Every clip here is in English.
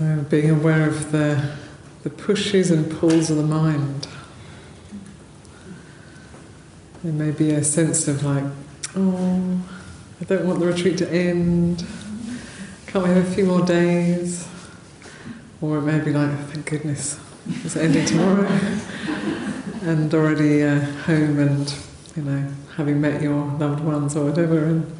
So being aware of the, the pushes and pulls of the mind. There may be a sense of like, oh, I don't want the retreat to end. Can't we have a few more days? Or it may be like, oh, thank goodness, it's ending tomorrow. and already uh, home and, you know, having met your loved ones or whatever, and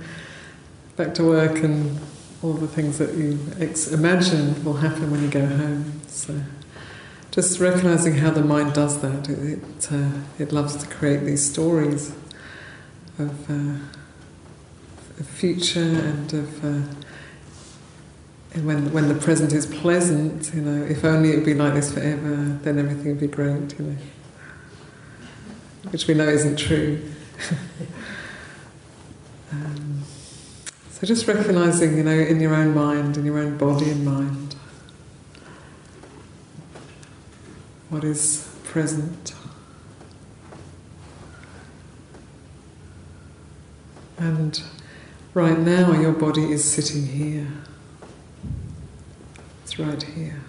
back to work and all the things that you ex- imagine will happen when you go home. So just recognizing how the mind does that. It it, uh, it loves to create these stories of, uh, future and of uh, and when when the present is pleasant. You know, if only it would be like this forever, then everything would be great. You know, which we know isn't true. um, so just recognizing, you know, in your own mind, in your own body and mind, what is present. And right now, your body is sitting here. It's right here.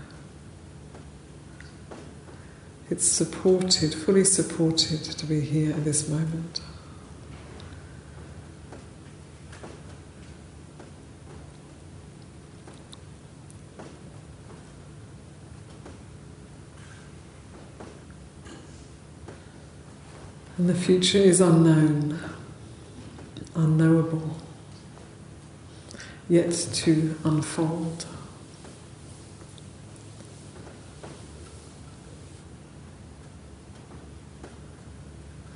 It's supported, fully supported to be here at this moment. And the future is unknown, unknowable, yet to unfold.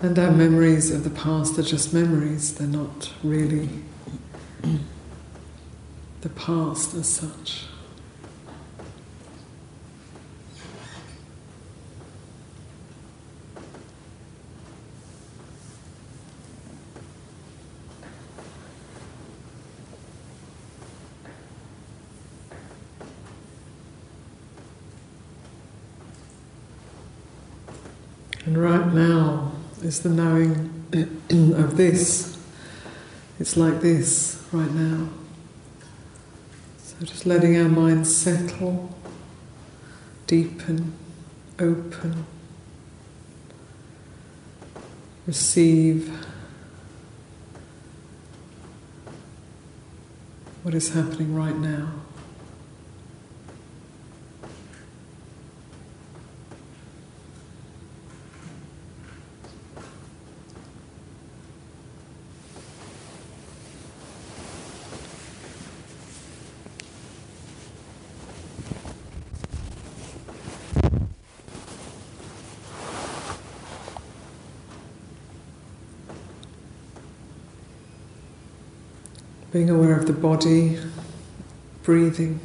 And our memories of the past are just memories, they're not really the past as such. And right now is the knowing of this. It's like this right now. So just letting our minds settle, deepen, open, receive what is happening right now. Being aware of the body, breathing.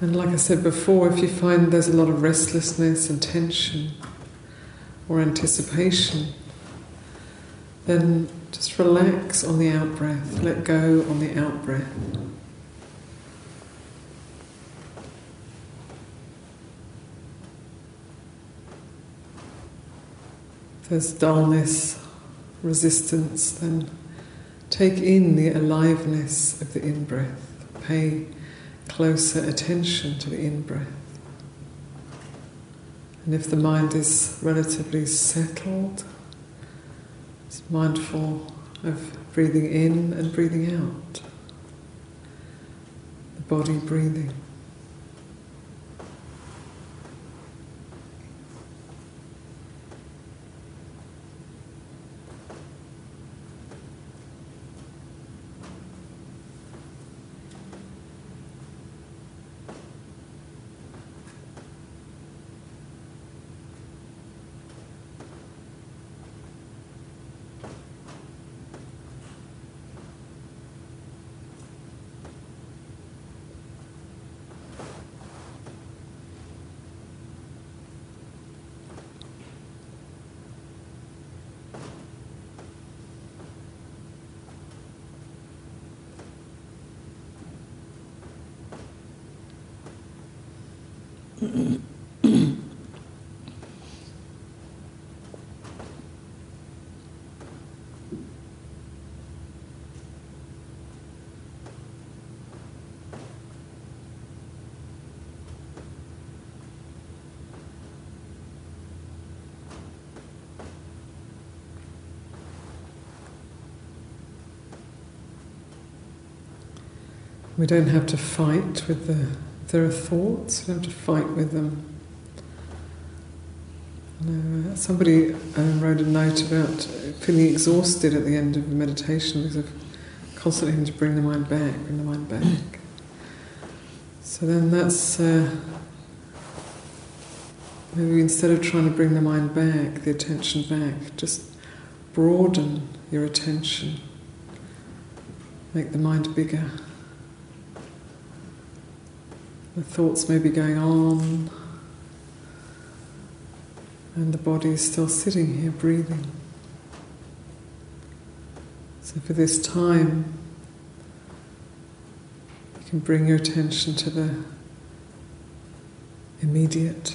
And like I said before, if you find there's a lot of restlessness and tension or anticipation, then just relax on the out breath, let go on the out breath. There's dullness, resistance, then take in the aliveness of the in breath. Pay closer attention to the in breath. And if the mind is relatively settled, it's mindful of breathing in and breathing out, the body breathing. We don't have to fight with the there are thoughts, you don't have to fight with them. Uh, somebody uh, wrote a note about feeling exhausted at the end of meditation because of constantly having to bring the mind back, bring the mind back. So then that's uh, maybe instead of trying to bring the mind back, the attention back, just broaden your attention, make the mind bigger. The thoughts may be going on, and the body is still sitting here breathing. So, for this time, you can bring your attention to the immediate.